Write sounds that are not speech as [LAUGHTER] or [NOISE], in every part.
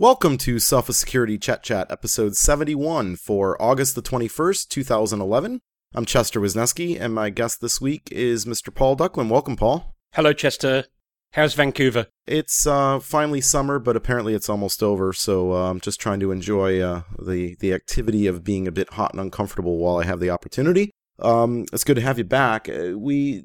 Welcome to Sophos Security Chet Chat, episode 71 for August the 21st, 2011. I'm Chester Wisniewski, and my guest this week is Mr. Paul Ducklin. Welcome, Paul. Hello, Chester. How's Vancouver? It's uh, finally summer, but apparently it's almost over, so uh, I'm just trying to enjoy uh, the, the activity of being a bit hot and uncomfortable while I have the opportunity. Um, it's good to have you back. Uh, we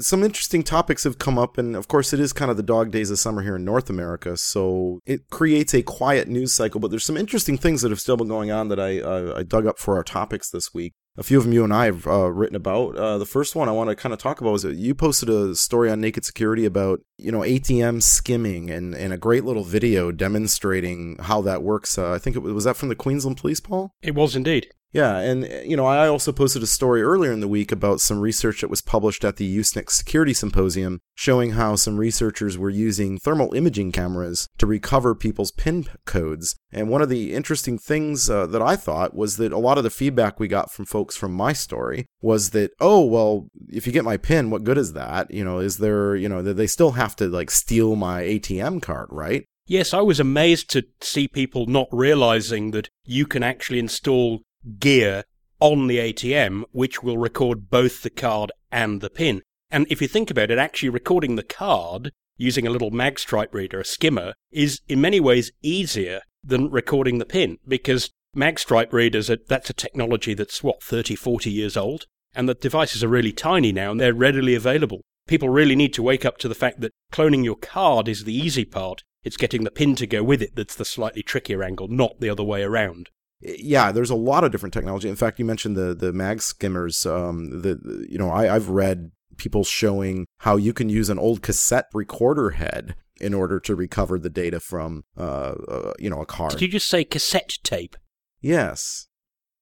some interesting topics have come up, and of course, it is kind of the dog days of summer here in North America, so it creates a quiet news cycle. But there's some interesting things that have still been going on that I uh, I dug up for our topics this week. A few of them you and I have uh, written about. Uh, the first one I want to kind of talk about is you posted a story on Naked Security about you know ATM skimming and, and a great little video demonstrating how that works. Uh, I think it was, was that from the Queensland Police, Paul. It was indeed. Yeah, and you know, I also posted a story earlier in the week about some research that was published at the Usenix Security Symposium showing how some researchers were using thermal imaging cameras to recover people's PIN codes. And one of the interesting things uh, that I thought was that a lot of the feedback we got from folks from my story was that, oh, well, if you get my PIN, what good is that? You know, is there, you know, that they still have to like steal my ATM card, right? Yes, I was amazed to see people not realizing that you can actually install gear on the ATM, which will record both the card and the pin. And if you think about it, actually recording the card using a little magstripe reader, a skimmer, is in many ways easier than recording the pin because magstripe readers, are, that's a technology that's what, 30, 40 years old? And the devices are really tiny now and they're readily available. People really need to wake up to the fact that cloning your card is the easy part. It's getting the pin to go with it that's the slightly trickier angle, not the other way around yeah, there's a lot of different technology. In fact, you mentioned the the mag skimmers. Um, the you know I, I've read people showing how you can use an old cassette recorder head in order to recover the data from uh, uh you know a car. Did you just say cassette tape? Yes,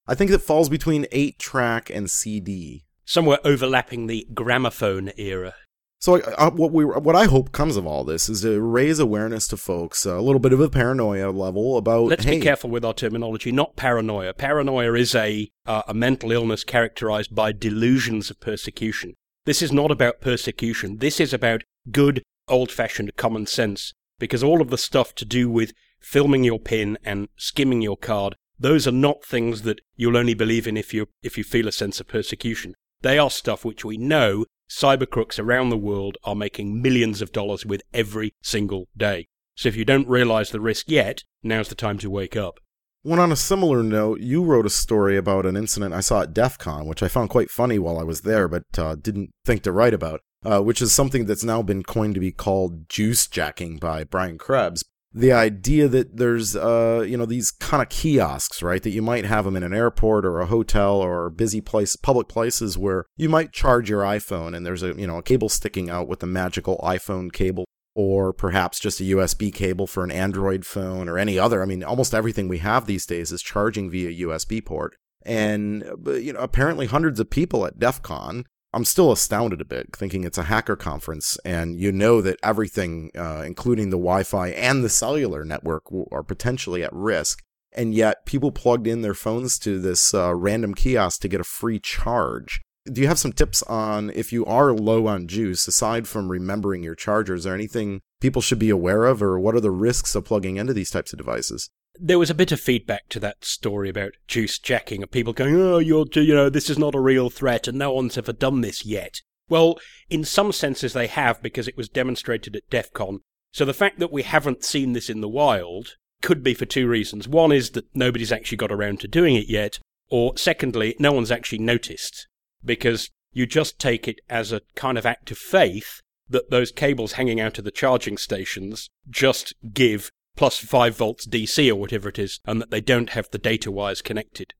I think it falls between eight track and CD. Somewhere overlapping the gramophone era. So uh, what we what I hope comes of all this is to raise awareness to folks uh, a little bit of a paranoia level about. Let's hey, be careful with our terminology. Not paranoia. Paranoia is a uh, a mental illness characterized by delusions of persecution. This is not about persecution. This is about good old-fashioned common sense. Because all of the stuff to do with filming your pin and skimming your card, those are not things that you'll only believe in if you if you feel a sense of persecution. They are stuff which we know cyber crooks around the world are making millions of dollars with every single day. So if you don't realize the risk yet, now's the time to wake up. When on a similar note, you wrote a story about an incident I saw at DEF CON, which I found quite funny while I was there, but uh, didn't think to write about, uh, which is something that's now been coined to be called juice jacking by Brian Krebs the idea that there's uh you know these kind of kiosks right that you might have them in an airport or a hotel or busy place public places where you might charge your iphone and there's a you know a cable sticking out with the magical iphone cable or perhaps just a usb cable for an android phone or any other. I mean almost everything we have these days is charging via usb port. And you know apparently hundreds of people at def con I'm still astounded a bit, thinking it's a hacker conference, and you know that everything, uh, including the Wi Fi and the cellular network, are potentially at risk. And yet, people plugged in their phones to this uh, random kiosk to get a free charge. Do you have some tips on if you are low on juice, aside from remembering your charger? Is there anything people should be aware of, or what are the risks of plugging into these types of devices? There was a bit of feedback to that story about juice jacking of people going, oh, you're, you know, this is not a real threat and no one's ever done this yet. Well, in some senses they have because it was demonstrated at DEF CON. So the fact that we haven't seen this in the wild could be for two reasons. One is that nobody's actually got around to doing it yet, or secondly, no one's actually noticed because you just take it as a kind of act of faith that those cables hanging out of the charging stations just give plus 5 volts DC or whatever it is, and that they don't have the data wires connected.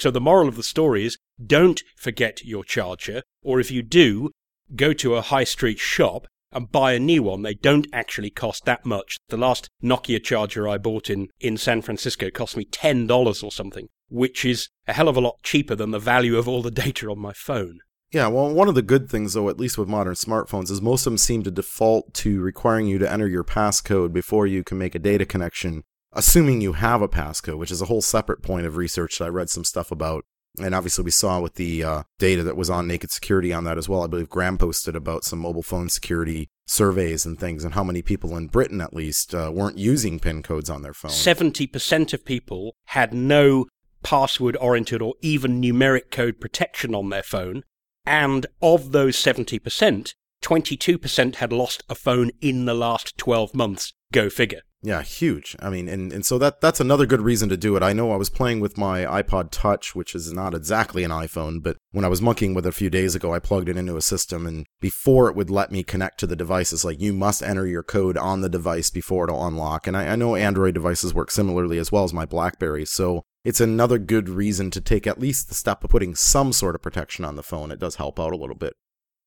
So the moral of the story is don't forget your charger, or if you do, go to a high street shop and buy a new one. They don't actually cost that much. The last Nokia charger I bought in, in San Francisco cost me $10 or something, which is a hell of a lot cheaper than the value of all the [LAUGHS] data on my phone. Yeah, well, one of the good things, though, at least with modern smartphones, is most of them seem to default to requiring you to enter your passcode before you can make a data connection, assuming you have a passcode, which is a whole separate point of research that I read some stuff about. And obviously, we saw with the uh, data that was on Naked Security on that as well. I believe Graham posted about some mobile phone security surveys and things, and how many people in Britain, at least, uh, weren't using PIN codes on their phone. 70% of people had no password oriented or even numeric code protection on their phone. And of those 70%, 22% had lost a phone in the last 12 months. Go figure. Yeah, huge. I mean, and, and so that that's another good reason to do it. I know I was playing with my iPod Touch, which is not exactly an iPhone, but when I was monkeying with it a few days ago, I plugged it into a system, and before it would let me connect to the device, it's like you must enter your code on the device before it'll unlock. And I, I know Android devices work similarly as well as my BlackBerry, so it's another good reason to take at least the step of putting some sort of protection on the phone. It does help out a little bit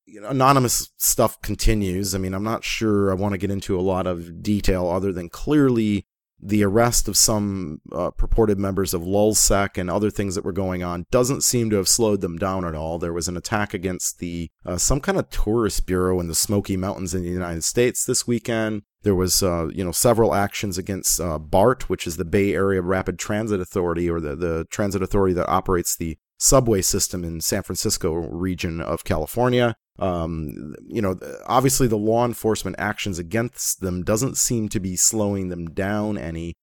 you know, anonymous stuff continues. I mean, I'm not sure I want to get into a lot of detail other than clearly the arrest of some uh, purported members of LulzSec and other things that were going on doesn't seem to have slowed them down at all. There was an attack against the uh, some kind of tourist bureau in the Smoky Mountains in the United States this weekend. There was, uh, you know, several actions against uh, BART, which is the Bay Area Rapid Transit Authority, or the, the transit authority that operates the subway system in San Francisco region of California. Um, you know, obviously the law enforcement actions against them doesn't seem to be slowing them down any,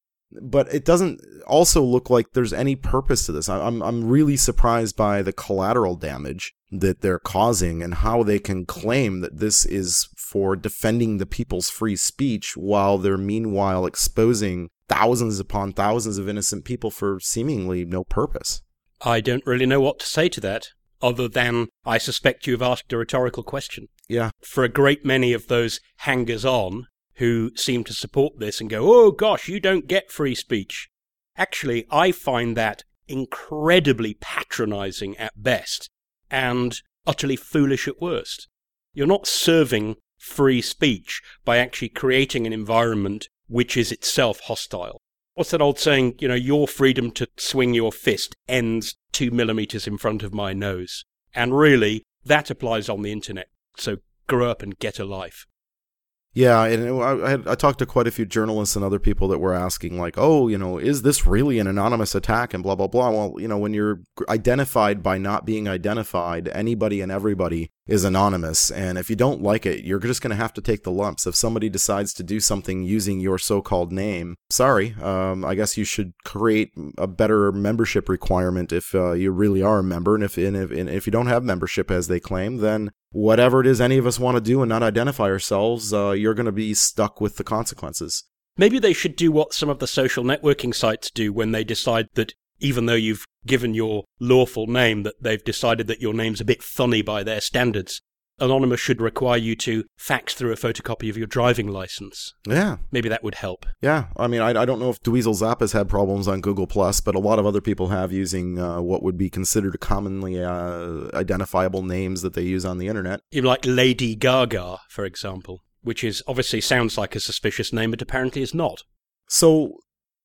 but it doesn't also look like there's any purpose to this. I'm I'm really surprised by the collateral damage that they're causing and how they can claim that this is for defending the people's free speech while they're meanwhile exposing thousands upon thousands of innocent people for seemingly no purpose. I don't really know what to say to that, other than I suspect you've asked a rhetorical question. Yeah. For a great many of those hangers on who seem to support this and go, oh gosh, you don't get free speech. Actually, I find that incredibly patronizing at best and utterly foolish at worst. You're not serving free speech by actually creating an environment which is itself hostile what's that old saying? You know, your freedom to swing your fist ends two millimeters in front of my nose. And really, that applies on the internet. So grow up and get a life. Yeah, and I, I, talked to quite a few journalists and other people that were asking, like, oh, you know, is this really an anonymous attack and blah, blah, blah. Well, you know, when you're identified by not being identified, anybody and everybody is anonymous. And if you don't like it, you're just going to have to take the lumps. If somebody decides to do something using your so called name, sorry, um, I guess you should create a better membership requirement if uh, you really are a member. And if, and if, and if you don't have membership as they claim, then whatever it is any of us want to do and not identify ourselves, uh, you're going to be stuck with the consequences. Maybe they should do what some of the social networking sites do when they decide that even though you've given your lawful name, that they've decided that your name's a bit funny by their standards. Anonymous should require you to fax through a photocopy of your driving license. Yeah. Maybe that would help. Yeah. I mean, I, I don't know if Dweezil Zappa has had problems on Google Plus, but a lot of other people have using uh, what would be considered commonly uh, identifiable names that they use on the internet. Even like Lady Gaga, for example, which is obviously sounds like a suspicious name, but apparently is not. So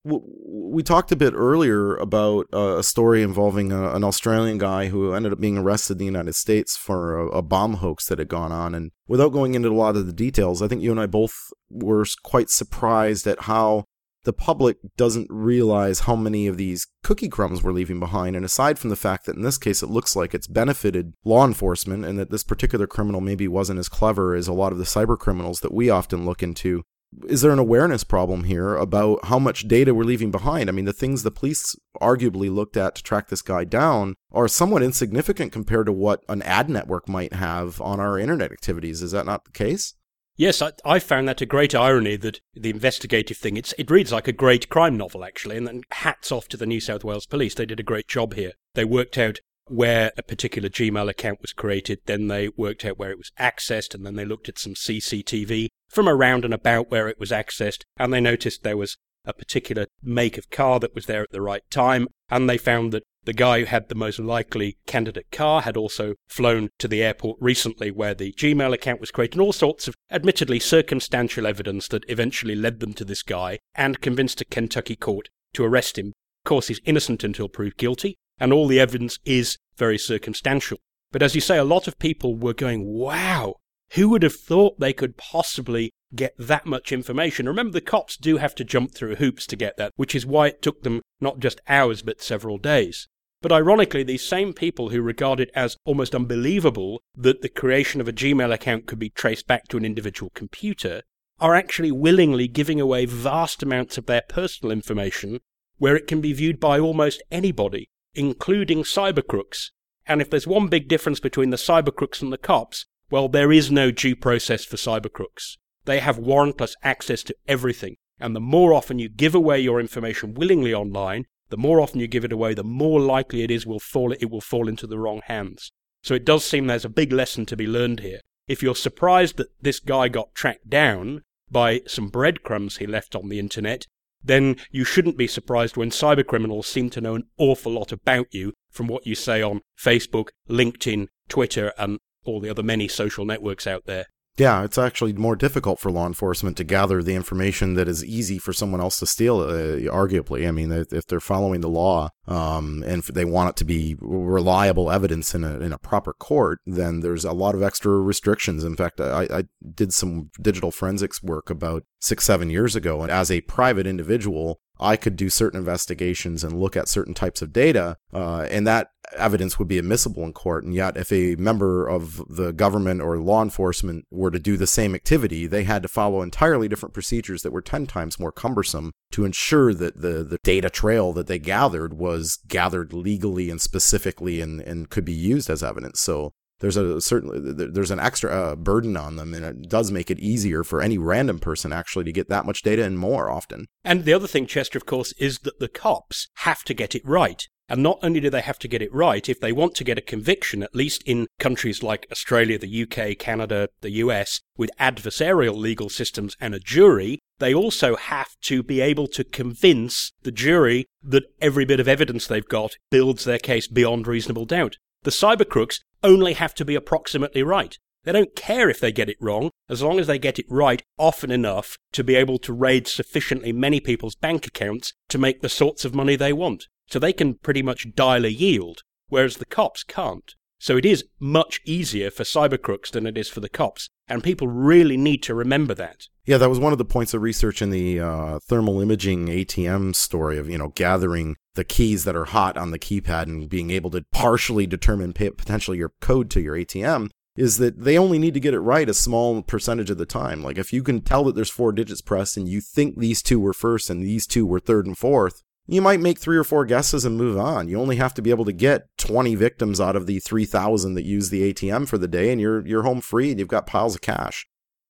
we talked a bit earlier about uh, a story involving a, an Australian guy who ended up being arrested in the United States for a, a, bomb hoax that had gone on. And without going into a lot of the details, I think you and I both were quite surprised at how the public doesn't realize how many of these cookie crumbs we're leaving behind. And aside from the fact that in this case it looks like it's benefited law enforcement and that this particular criminal maybe wasn't as clever as a lot of the cyber criminals that we often look into, is there an awareness problem here about how much data we're leaving behind? I mean, the things the police arguably looked at to track this guy down are somewhat insignificant compared to what an ad network might have on our internet activities. Is that not the case? Yes, I, I found that a great irony that the investigative thing, it's, it reads like a great crime novel, actually, and then hats off to the New South Wales police. They did a great job here. They worked out where a particular Gmail account was created, then they worked out where it was accessed, and then they looked at some CCTV from around and about where it was accessed, and they noticed there was a particular make of car that was there at the right time, and they found that the guy who had the most likely candidate car had also flown to the airport recently where the Gmail account was created, and all sorts of admittedly circumstantial evidence that eventually led them to this guy and convinced a Kentucky court to arrest him. Of course, he's innocent until proved guilty, and all the evidence is very circumstantial. But as you say, a lot of people were going, wow, who would have thought they could possibly get that much information? Remember, the cops do have to jump through hoops to get that, which is why it took them not just hours, but several days. But ironically, these same people who regard it as almost unbelievable that the creation of a Gmail account could be traced back to an individual computer are actually willingly giving away vast amounts of their personal information where it can be viewed by almost anybody, including cybercrooks. And if there's one big difference between the cybercrooks and the cops, well, there is no due process for cybercrooks. They have warrantless access to everything. And the more often you give away your information willingly online, the more often you give it away, the more likely it is will fall, it will fall into the wrong hands. So it does seem there's a big lesson to be learned here. If you're surprised that this guy got tracked down by some breadcrumbs he left on the internet, then you shouldn't be surprised when cybercriminals seem to know an awful lot about you from what you say on Facebook, LinkedIn, Twitter, and all the other many social networks out there. Yeah, it's actually more difficult for law enforcement to gather the information that is easy for someone else to steal. Uh, arguably, I mean, if they're following the law um, and they want it to be reliable evidence in a in a proper court, then there's a lot of extra restrictions. In fact, I, I did some digital forensics work about six seven years ago, and as a private individual, I could do certain investigations and look at certain types of data, uh, and that evidence would be admissible in court. And yet, if a member of the government or law enforcement were to do the same activity, they had to follow entirely different procedures that were 10 times more cumbersome to ensure that the, the data trail that they gathered was gathered legally and specifically and, and could be used as evidence. So there's a certain there's an extra uh, burden on them and it does make it easier for any random person actually to get that much data and more often. And the other thing chester of course is that the cops have to get it right. And not only do they have to get it right if they want to get a conviction at least in countries like australia the uk canada the us with adversarial legal systems and a jury they also have to be able to convince the jury that every bit of evidence they've got builds their case beyond reasonable doubt the cyber crooks only have to be approximately right. They don't care if they get it wrong, as long as they get it right often enough to be able to raid sufficiently many people's bank accounts to make the sorts of money they want. So they can pretty much dial a yield, whereas the cops can't. So it is much easier for cyber crooks than it is for the cops, and people really need to remember that. Yeah, that was one of the points of research in the uh, thermal imaging ATM story of you know gathering the keys that are hot on the keypad and being able to partially determine potentially your code to your ATM is that they only need to get it right a small percentage of the time. Like if you can tell that there's four digits pressed and you think these two were first and these two were third and fourth, you might make three or four guesses and move on. You only have to be able to get 20 victims out of the 3,000 that use the ATM for the day, and you're you're home free and you've got piles of cash.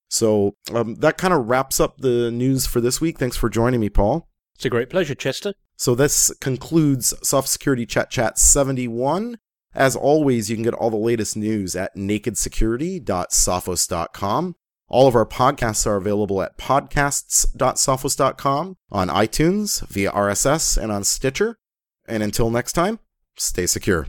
So um, that kind of wraps up the news for this week. Thanks for joining me, Paul. It's a great pleasure, Chester. So this concludes Sophos Security Chet Chat 71. As always, you can get all the latest news at nakedsecurity.sophos.com. All of our podcasts are available at podcasts.sophos.com, on iTunes, via RSS, and on Stitcher. And until next time, stay secure.